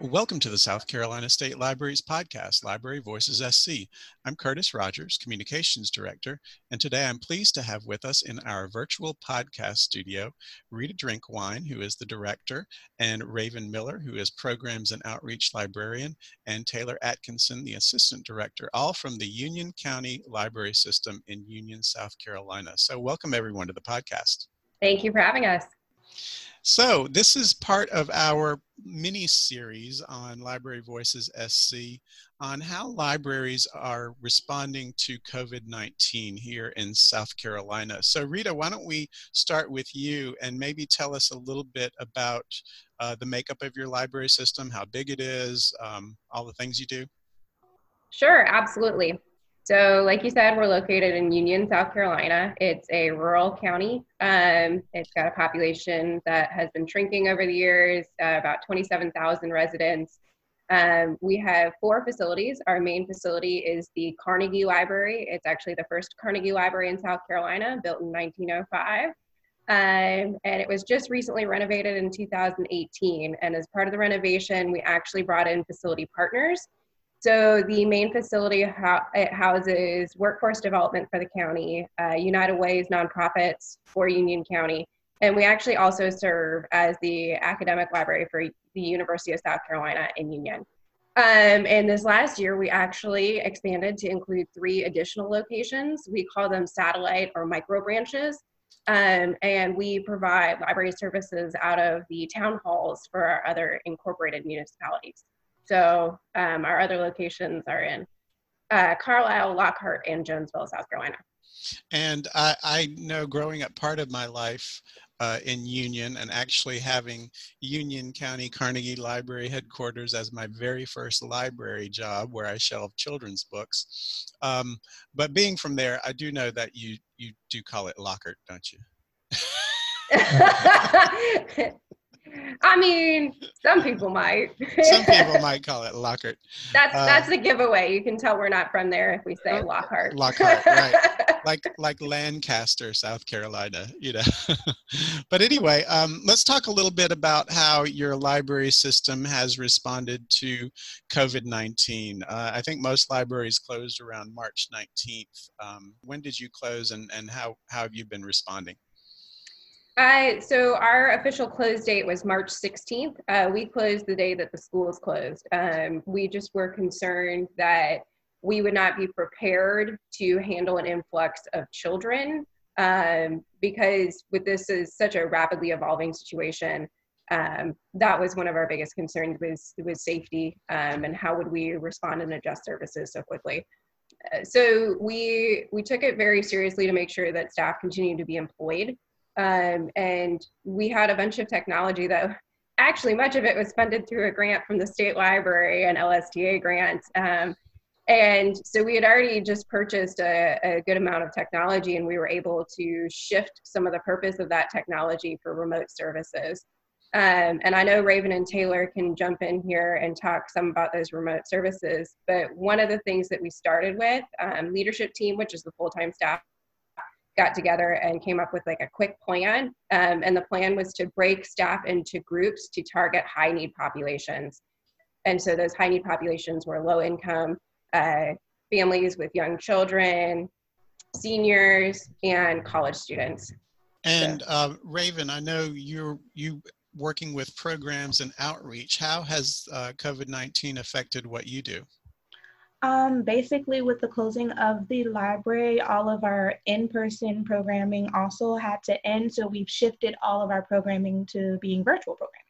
Welcome to the South Carolina State Library's podcast, Library Voices SC. I'm Curtis Rogers, Communications Director, and today I'm pleased to have with us in our virtual podcast studio Rieta Drinkwine, who is the Director, and Raven Miller, who is Programs and Outreach Librarian, and Taylor Atkinson, the Assistant Director, all from the Union County Library System in Union, South Carolina. So welcome everyone to the podcast. Thank you for having us. So this is part of our mini series on Library Voices SC on how libraries are responding to COVID-19 here in South Carolina. So Rieta, why don't we start with you and maybe tell us a little bit about uh, the makeup of your library system, how big it is, um, all the things you do? Sure, absolutely. So, like you said, we're located in Union, South Carolina. It's a rural county. Um, it's got a population that has been shrinking over the years, uh, about 27,000 residents. Um, we have four facilities. Our main facility is the Carnegie Library. It's actually the first Carnegie Library in South Carolina, built in 1905. Um, and it was just recently renovated in 2018. And as part of the renovation, we actually brought in facility partners so the main facility it houses workforce development for the county, uh, United Ways nonprofits for Union County, and we actually also serve as the academic library for the University of South Carolina in Union. Um, and this last year, we actually expanded to include three additional locations. We call them satellite or micro branches. Um, and we provide library services out of the town halls for our other incorporated municipalities. So um, our other locations are in uh, Carlisle, Lockhart, and Jonesville, South Carolina. And I, I know growing up part of my life uh, in Union and actually having Union County Carnegie Library headquarters as my very first library job where I shelved children's books. Um, but being from there, I do know that you, you do call it Lockhart, don't you? I mean, some people might. some people might call it Lockhart. That's uh, that's a giveaway. You can tell we're not from there if we say Lockhart. Lockhart, right? like like Lancaster, South Carolina. You know. but anyway, um, let's talk a little bit about how your library system has responded to COVID nineteen. Uh, I think most libraries closed around March nineteenth. Um, when did you close, and and how how have you been responding? Uh, so our official close date was March 16th. Uh, we closed the day that the schools closed. Um, we just were concerned that we would not be prepared to handle an influx of children um, because with this is such a rapidly evolving situation. Um, that was one of our biggest concerns was was safety um, and how would we respond and adjust services so quickly. Uh, so we we took it very seriously to make sure that staff continued to be employed. Um, and we had a bunch of technology that actually much of it was funded through a grant from the state library and LSTA grants. Um, and so we had already just purchased a, a, good amount of technology and we were able to shift some of the purpose of that technology for remote services. Um, and I know Raven and Taylor can jump in here and talk some about those remote services. But one of the things that we started with, um, leadership team, which is the full-time staff got together and came up with like a quick plan. Um, and the plan was to break staff into groups to target high need populations. And so those high need populations were low income uh, families with young children, seniors, and college students. And uh, Raven, I know you're you working with programs and outreach. How has uh, COVID 19 affected what you do? Um, basically, with the closing of the library, all of our in-person programming also had to end. So we've shifted all of our programming to being virtual programming.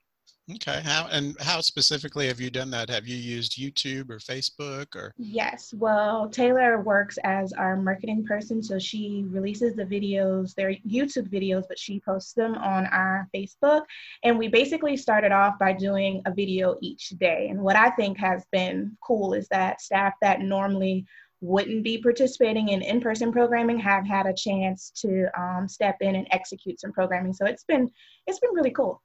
Okay. How and how specifically have you done that? Have you used YouTube or Facebook or? Yes. Well, Taylor works as our marketing person, so she releases the videos. They're YouTube videos, but she posts them on our Facebook. And we basically started off by doing a video each day. And what I think has been cool is that staff that normally wouldn't be participating in in-person programming have had a chance to um, step in and execute some programming. So it's been it's been really cool.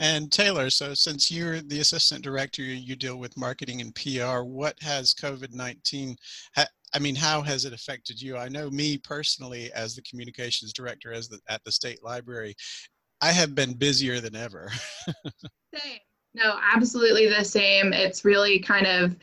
And Taylor, so since you're the assistant director, you deal with marketing and PR, what has COVID-19, I mean, how has it affected you? I know me personally as the communications director as the, at the state library, I have been busier than ever. Same. No, absolutely the same. It's really kind of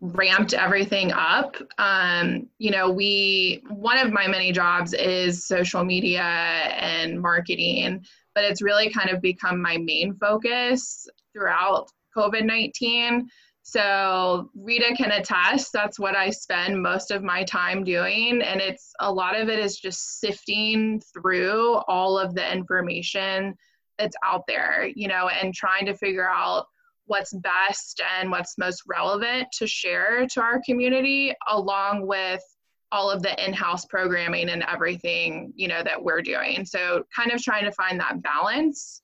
ramped everything up. Um, you know, we, one of my many jobs is social media and marketing, but it's really kind of become my main focus throughout COVID 19. So Rieta can attest, that's what I spend most of my time doing. And it's a lot of it is just sifting through all of the information that's out there, you know, and trying to figure out what's best and what's most relevant to share to our community along with all of the in-house programming and everything you know that we're doing. So kind of trying to find that balance.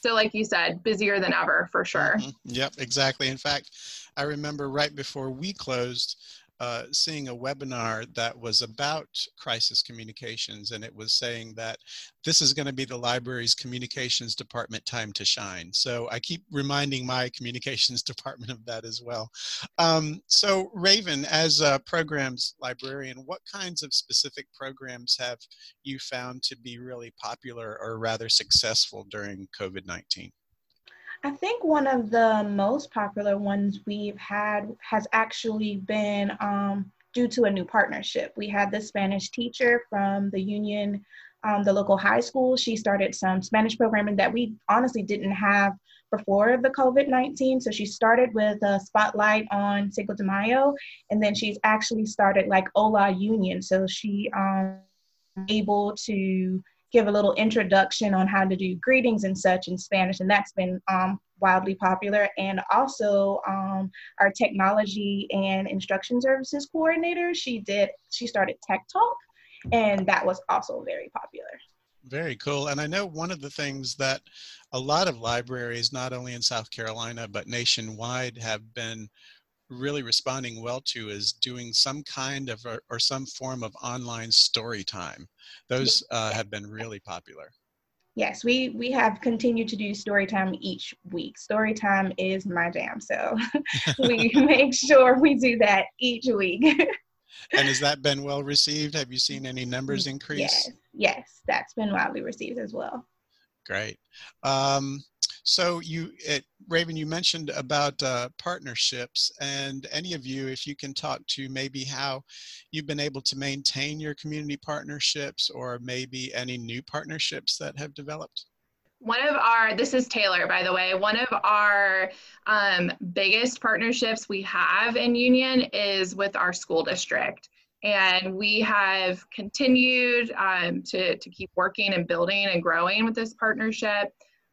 So like you said busier than ever for sure. Mm-hmm. yep exactly. In fact i remember right before we closed uh, seeing a webinar that was about crisis communications, and it was saying that this is going to be the library's communications department time to shine. So I keep reminding my communications department of that as well. Um, so Raven, as a programs librarian, what kinds of specific programs have you found to be really popular or rather successful during COVID-19? I think one of the most popular ones we've had has actually been um, due to a new partnership. We had the Spanish teacher from the union, um, the local high school. She started some Spanish programming that we honestly didn't have before the COVID 19. So she started with a spotlight on Cinco de Mayo, and then she's actually started like Hola Union. So she um able to give a little introduction on how to do greetings and such in Spanish, and that's been um, wildly popular. And also, um, our technology and instruction services coordinator, she did she started Tech Talk, and that was also very popular. Very cool. And I know one of the things that a lot of libraries, not only in South Carolina, but nationwide, have been really responding well to is doing some kind of or, or some form of online story time. Those uh, have been really popular. Yes, we we have continued to do story time each week. Story time is my jam, so we make sure we do that each week. and has that been well received? Have you seen any numbers increase? Yes, yes, that's been widely received as well. Great. Um, so you, it, Raven, you mentioned about uh, partnerships, and any of you, if you can talk to maybe how you've been able to maintain your community partnerships, or maybe any new partnerships that have developed. One of our, this is Taylor, by the way, one of our um, biggest partnerships we have in Union is with our school district. And we have continued um, to, to keep working and building and growing with this partnership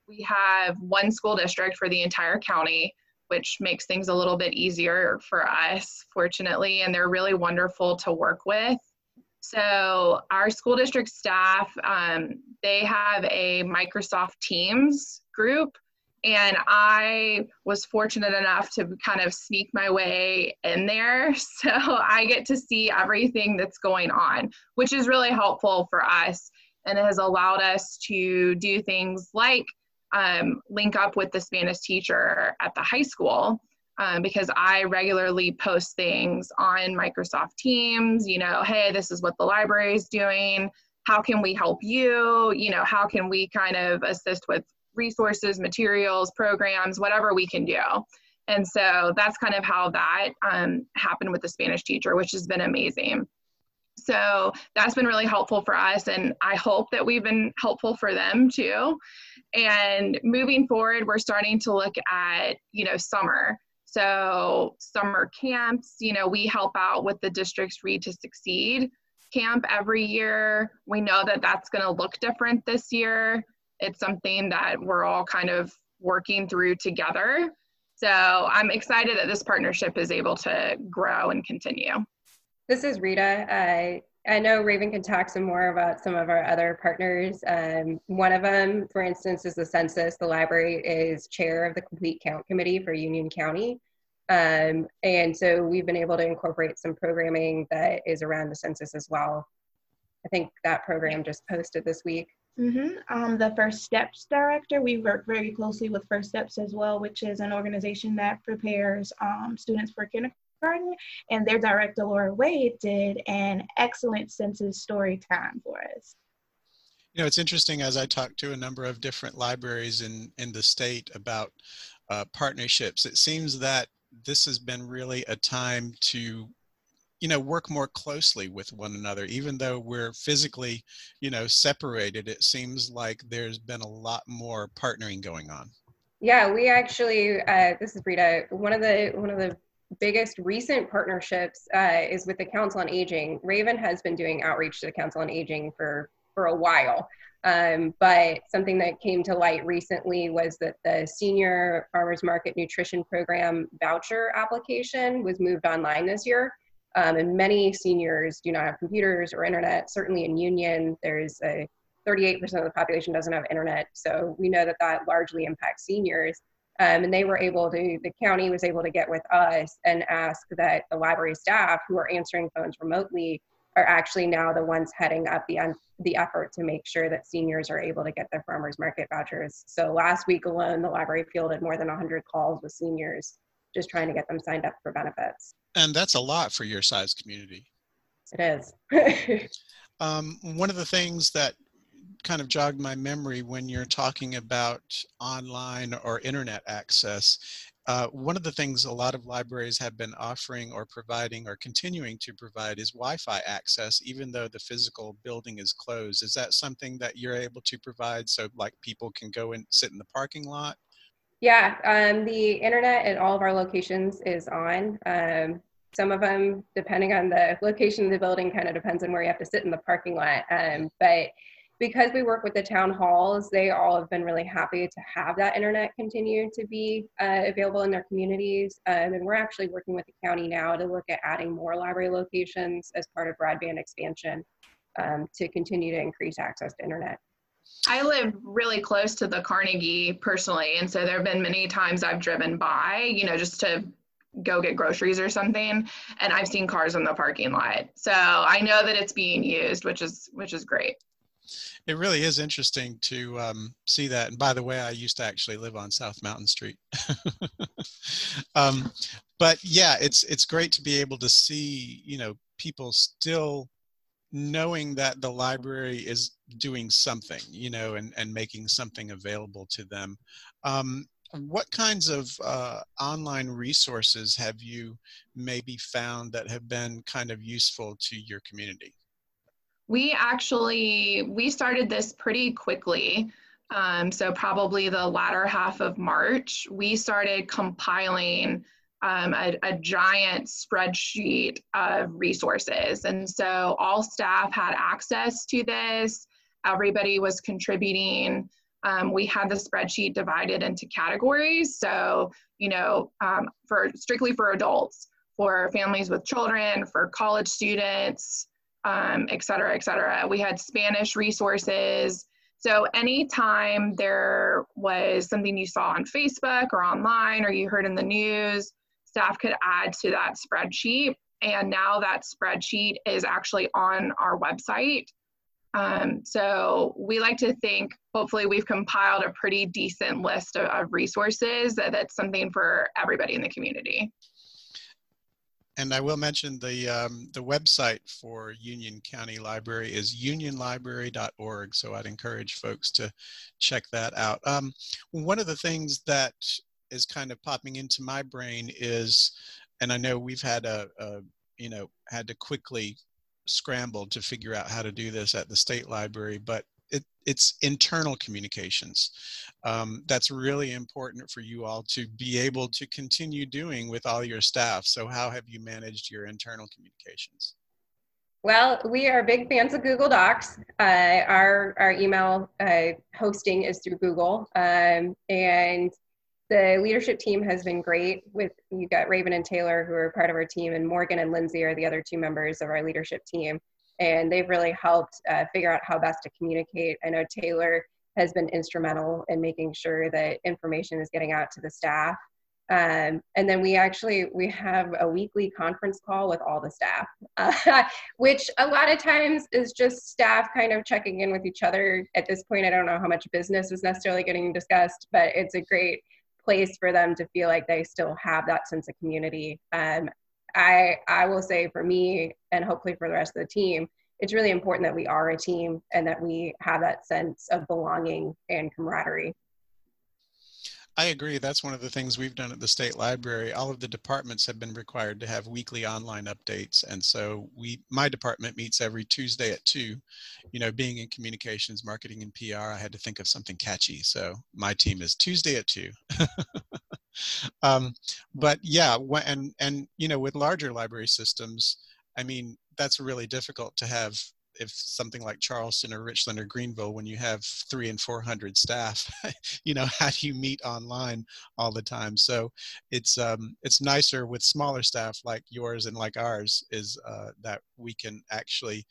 we have one school district for the entire county, which makes things a little bit easier for us, fortunately, and they're really wonderful to work with. So our school district staff, um, they have a Microsoft Teams group, and I was fortunate enough to kind of sneak my way in there. So I get to see everything that's going on, which is really helpful for us and it has allowed us to do things like um, link up with the Spanish teacher at the high school um, because I regularly post things on Microsoft Teams, you know, hey, this is what the library is doing. How can we help you? You know, how can we kind of assist with resources, materials, programs, whatever we can do. And so that's kind of how that um, happened with the Spanish teacher, which has been amazing. So that's been really helpful for us, and I hope that we've been helpful for them too. And moving forward, we're starting to look at, you know, summer. So summer camps, you know, we help out with the district's Read to Succeed camp every year. We know that that's going to look different this year. It's something that we're all kind of working through together. So I'm excited that this partnership is able to grow and continue. This is Rieta. I I know Raven can talk some more about some of our other partners. Um, one of them, for instance, is the census. The library is chair of the Complete Count Committee for Union County. Um, and so we've been able to incorporate some programming that is around the census as well. I think that program just posted this week. Mm-hmm. Um, the First Steps Director, we work very closely with First Steps as well, which is an organization that prepares um, students for kindergarten and their director, Laura Wade, did an excellent census story time for us. You know, it's interesting as I talk to a number of different libraries in, in the state about uh, partnerships, it seems that this has been really a time to you know work more closely with one another even though we're physically you know separated it seems like there's been a lot more partnering going on yeah we actually uh, this is rieta one of the one of the biggest recent partnerships uh, is with the council on aging raven has been doing outreach to the council on aging for for a while um, but something that came to light recently was that the senior farmers market nutrition program voucher application was moved online this year. Um, and many seniors do not have computers or internet. Certainly in Union, there's a 38% of the population doesn't have internet. So we know that that largely impacts seniors. Um, and they were able to, the county was able to get with us and ask that the library staff who are answering phones remotely are actually now the ones heading up the the effort to make sure that seniors are able to get their farmers market vouchers. So last week alone, the library fielded more than 100 calls with seniors just trying to get them signed up for benefits. And that's a lot for your size community. It is. um, one of the things that kind of jogged my memory when you're talking about online or internet access uh, one of the things a lot of libraries have been offering or providing or continuing to provide is Wi-Fi access, even though the physical building is closed. Is that something that you're able to provide so like people can go and sit in the parking lot? Yeah, um, the internet at all of our locations is on. Um, some of them, depending on the location of the building, kind of depends on where you have to sit in the parking lot. Um, but because we work with the town halls, they all have been really happy to have that internet continue to be uh, available in their communities. Um, and we're actually working with the county now to look at adding more library locations as part of broadband expansion um, to continue to increase access to internet. I live really close to the Carnegie personally, and so there have been many times I've driven by, you know, just to go get groceries or something, and I've seen cars in the parking lot. So I know that it's being used, which is which is great it really is interesting to um, see that. And by the way, I used to actually live on South Mountain Street. um, but yeah, it's it's great to be able to see you know people still knowing that the library is doing something, you know, and and making something available to them. Um, what kinds of uh, online resources have you maybe found that have been kind of useful to your community? We actually, we started this pretty quickly. Um, so probably the latter half of March, we started compiling um, a, a, giant spreadsheet of resources. And so all staff had access to this. Everybody was contributing. Um, we had the spreadsheet divided into categories. So, you know, um, for strictly for adults, for families with children, for college students, um, et cetera, et cetera. We had Spanish resources. So anytime there was something you saw on Facebook or online or you heard in the news, staff could add to that spreadsheet. And now that spreadsheet is actually on our website. Um, so we like to think hopefully we've compiled a pretty decent list of, of resources that, that's something for everybody in the community. And I will mention the, um, the website for Union County Library is unionlibrary.org. So I'd encourage folks to check that out. Um, one of the things that is kind of popping into my brain is, and I know we've had a, a you know, had to quickly scramble to figure out how to do this at the state library, but it, it's internal communications. Um, that's really important for you all to be able to continue doing with all your staff. So how have you managed your internal communications? Well, we are big fans of Google Docs. Uh, our, our email uh, hosting is through Google. Um, and the leadership team has been great with, you've got Raven and Taylor who are part of our team and Morgan and Lindsay are the other two members of our leadership team and they've really helped uh, figure out how best to communicate. I know Taylor has been instrumental in making sure that information is getting out to the staff. Um, and then we actually we have a weekly conference call with all the staff, uh, which a lot of times is just staff kind of checking in with each other. At this point, I don't know how much business is necessarily getting discussed, but it's a great place for them to feel like they still have that sense of community. Um, I I will say for me and hopefully for the rest of the team, it's really important that we are a team and that we have that sense of belonging and camaraderie. I agree. That's one of the things we've done at the state library. All of the departments have been required to have weekly online updates. And so we, my department meets every Tuesday at two, you know, being in communications, marketing and PR, I had to think of something catchy. So my team is Tuesday at two. um, but yeah, and, and, you know, with larger library systems, I mean, that's really difficult to have if something like Charleston or Richland or Greenville, when you have three and 400 staff, you know, how do you meet online all the time? So it's, um, it's nicer with smaller staff like yours and like ours is uh, that we can actually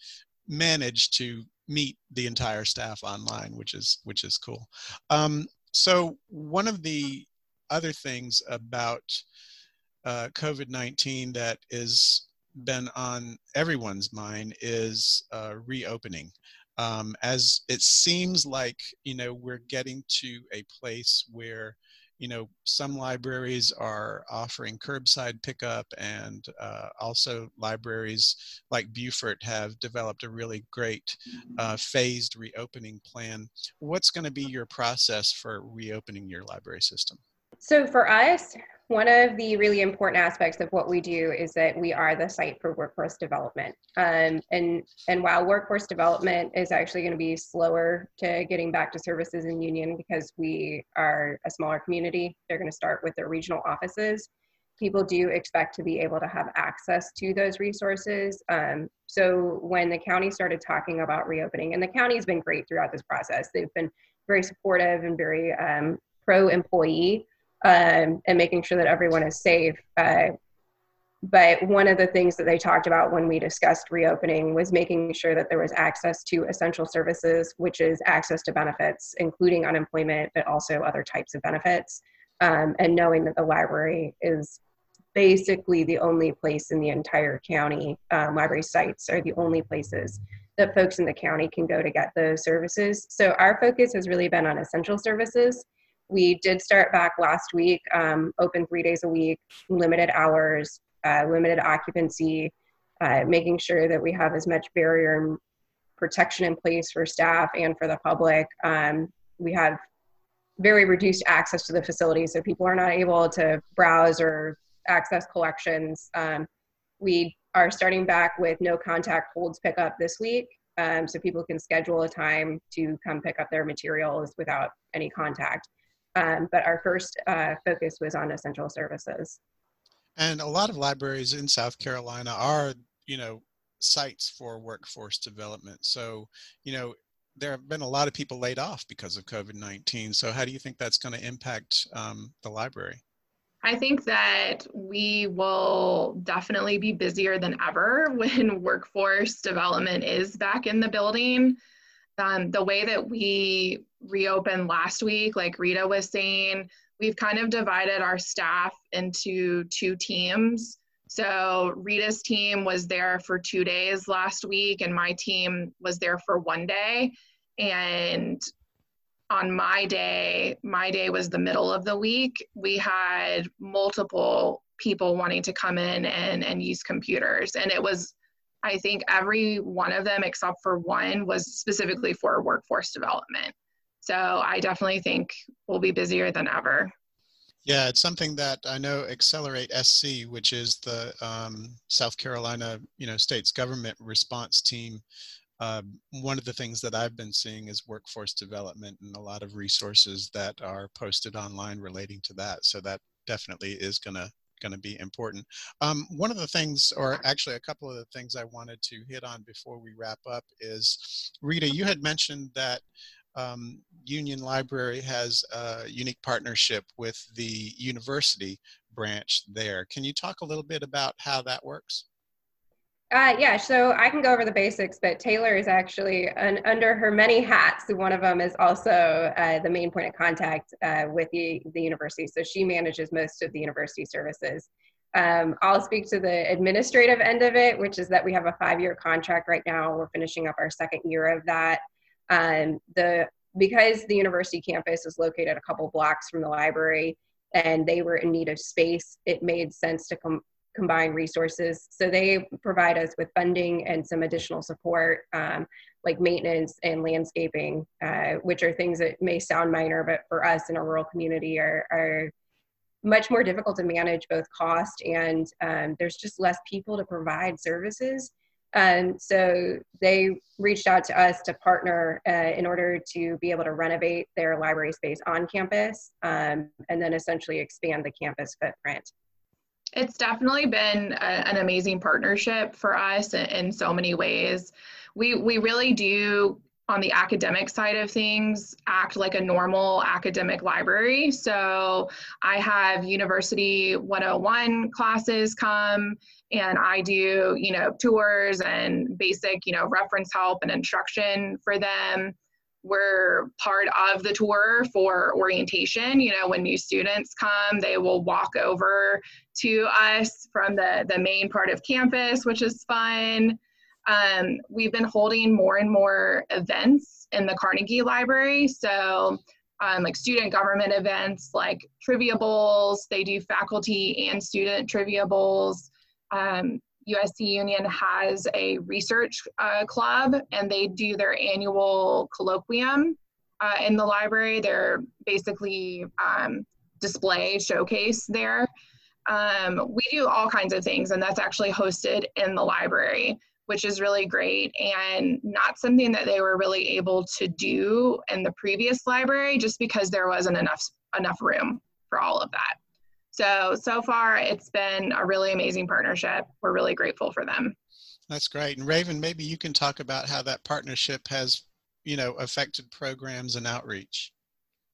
manage to meet the entire staff online, which is, which is cool. Um, so one of the other things about uh, COVID-19 that is been on everyone's mind is uh, reopening. Um, as it seems like, you know, we're getting to a place where, you know, some libraries are offering curbside pickup and uh, also libraries like Beaufort have developed a really great uh, phased reopening plan. What's going to be your process for reopening your library system? So for us, one of the really important aspects of what we do is that we are the site for workforce development. Um, and, and while workforce development is actually going to be slower to getting back to services in Union because we are a smaller community, they're going to start with their regional offices. People do expect to be able to have access to those resources. Um, so when the county started talking about reopening, and the county's been great throughout this process, they've been very supportive and very um, pro employee um, and making sure that everyone is safe. Uh, but one of the things that they talked about when we discussed reopening was making sure that there was access to essential services, which is access to benefits, including unemployment, but also other types of benefits. Um, and knowing that the library is basically the only place in the entire county, um, library sites are the only places that folks in the county can go to get those services. So our focus has really been on essential services we did start back last week, um, open three days a week, limited hours, uh, limited occupancy, uh, making sure that we have as much barrier and protection in place for staff and for the public. Um, we have very reduced access to the facility, so people are not able to browse or access collections. Um, we are starting back with no contact holds pickup this week. Um, so people can schedule a time to come pick up their materials without any contact. Um, but our first uh, focus was on essential services. And a lot of libraries in South Carolina are, you know, sites for workforce development. So, you know, there have been a lot of people laid off because of COVID-19. So how do you think that's going to impact um, the library? I think that we will definitely be busier than ever when workforce development is back in the building um, the way that we reopened last week, like Rieta was saying, we've kind of divided our staff into two teams. So Rieta's team was there for two days last week, and my team was there for one day. And on my day, my day was the middle of the week. We had multiple people wanting to come in and, and use computers. And it was I think every one of them, except for one, was specifically for workforce development. So I definitely think we'll be busier than ever. Yeah, it's something that I know Accelerate SC, which is the um, South Carolina, you know, state's government response team. Uh, one of the things that I've been seeing is workforce development and a lot of resources that are posted online relating to that. So that definitely is going to going to be important. Um, one of the things, or actually a couple of the things I wanted to hit on before we wrap up is, Rieta, you had mentioned that um, Union Library has a unique partnership with the university branch there. Can you talk a little bit about how that works? Uh, yeah, so I can go over the basics, but Taylor is actually an, under her many hats. One of them is also uh, the main point of contact uh, with the, the university. So she manages most of the university services. Um, I'll speak to the administrative end of it, which is that we have a five-year contract right now. We're finishing up our second year of that. Um, the because the university campus is located a couple blocks from the library, and they were in need of space, it made sense to com- combine resources. So they provide us with funding and some additional support, um, like maintenance and landscaping, uh, which are things that may sound minor, but for us in a rural community are, are much more difficult to manage both cost and um, there's just less people to provide services. And so they reached out to us to partner uh, in order to be able to renovate their library space on campus um, and then essentially expand the campus footprint. It's definitely been a, an amazing partnership for us in, in so many ways. We, we really do on the academic side of things act like a normal academic library. So I have University 101 classes come and I do, you know, tours and basic, you know, reference help and instruction for them. We're part of the tour for orientation. You know, when new students come, they will walk over to us from the, the main part of campus, which is fun. Um, we've been holding more and more events in the Carnegie Library. So, um, like student government events like trivia bowls, they do faculty and student trivia bowls. Um, USC Union has a research uh, club and they do their annual colloquium uh, in the library. They're basically um, display showcase there. Um, we do all kinds of things, and that's actually hosted in the library which is really great and not something that they were really able to do in the previous library just because there wasn't enough enough room for all of that. So so far it's been a really amazing partnership. We're really grateful for them. That's great. And Raven, maybe you can talk about how that partnership has, you know, affected programs and outreach.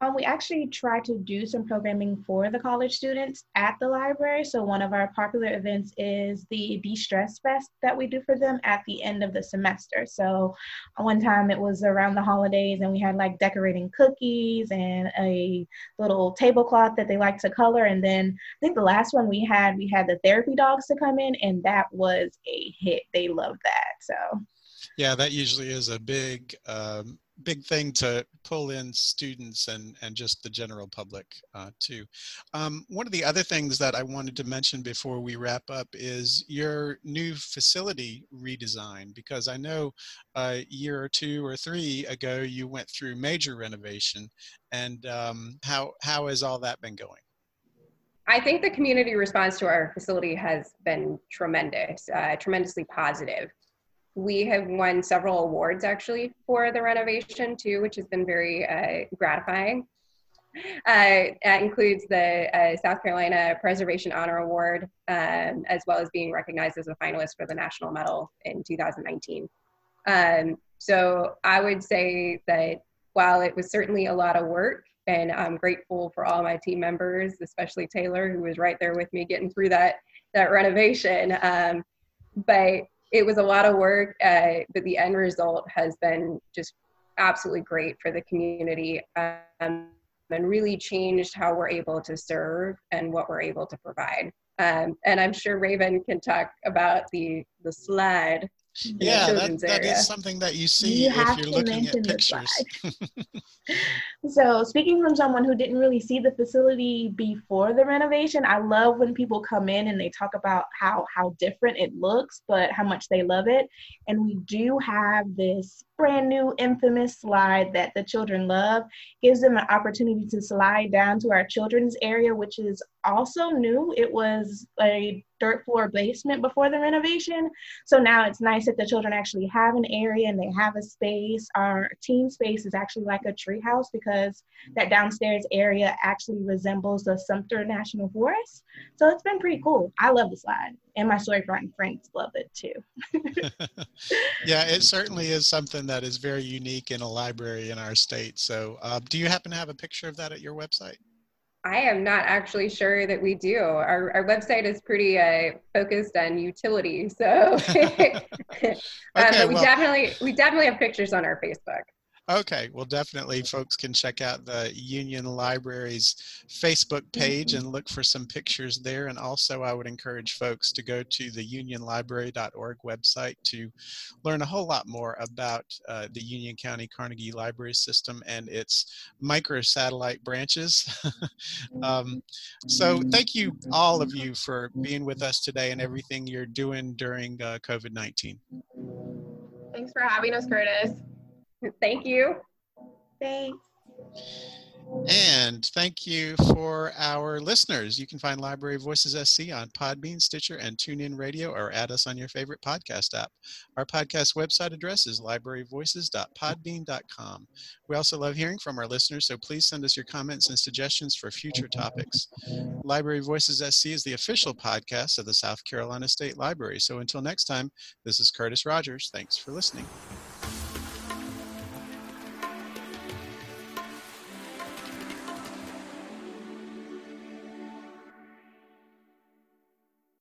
Um, we actually try to do some programming for the college students at the library. So one of our popular events is the De-Stress Fest that we do for them at the end of the semester. So one time it was around the holidays and we had like decorating cookies and a little tablecloth that they like to color. And then I think the last one we had, we had the therapy dogs to come in and that was a hit. They loved that. So yeah, that usually is a big um, big thing to pull in students and, and just the general public uh, too. Um, one of the other things that I wanted to mention before we wrap up is your new facility redesign, because I know a year or two or three ago you went through major renovation and um, how, how has all that been going? I think the community response to our facility has been tremendous, uh, tremendously positive we have won several awards actually for the renovation too, which has been very uh, gratifying. Uh, that includes the uh, South Carolina Preservation Honor Award, um, as well as being recognized as a finalist for the National Medal in 2019. Um, so I would say that while it was certainly a lot of work, and I'm grateful for all my team members, especially Taylor, who was right there with me getting through that that renovation. Um, but it was a lot of work, uh, but the end result has been just absolutely great for the community um, and really changed how we're able to serve and what we're able to provide. Um, and I'm sure Raven can talk about the the slide yeah, that, that is something that you see you if you're looking at pictures. so speaking from someone who didn't really see the facility before the renovation, I love when people come in and they talk about how how different it looks, but how much they love it. And we do have this brand new infamous slide that the children love. Gives them an opportunity to slide down to our children's area which is also new. It was a dirt floor basement before the renovation. So now it's nice that the children actually have an area and they have a space. Our team space is actually like a tree house because that downstairs area actually resembles the sumter national forest. So it's been pretty cool. I love the slide and my storefront friends love it too. yeah, it certainly is something that is very unique in a library in our state. So, uh, do you happen to have a picture of that at your website? I am not actually sure that we do. Our, our website is pretty uh, focused on utility, so um, okay, we well, definitely we definitely have pictures on our Facebook. Okay, well, definitely folks can check out the Union Library's Facebook page and look for some pictures there. And also, I would encourage folks to go to the unionlibrary.org website to learn a whole lot more about uh, the Union County Carnegie Library System and its microsatellite branches. um, so, thank you, all of you, for being with us today and everything you're doing during uh, COVID 19. Thanks for having us, Curtis. Thank you. Thanks. And thank you for our listeners. You can find Library Voices SC on Podbean, Stitcher, and TuneIn Radio, or add us on your favorite podcast app. Our podcast website address is libraryvoices.podbean.com. We also love hearing from our listeners, so please send us your comments and suggestions for future topics. Library Voices SC is the official podcast of the South Carolina State Library. So until next time, this is Curtis Rogers. Thanks for listening.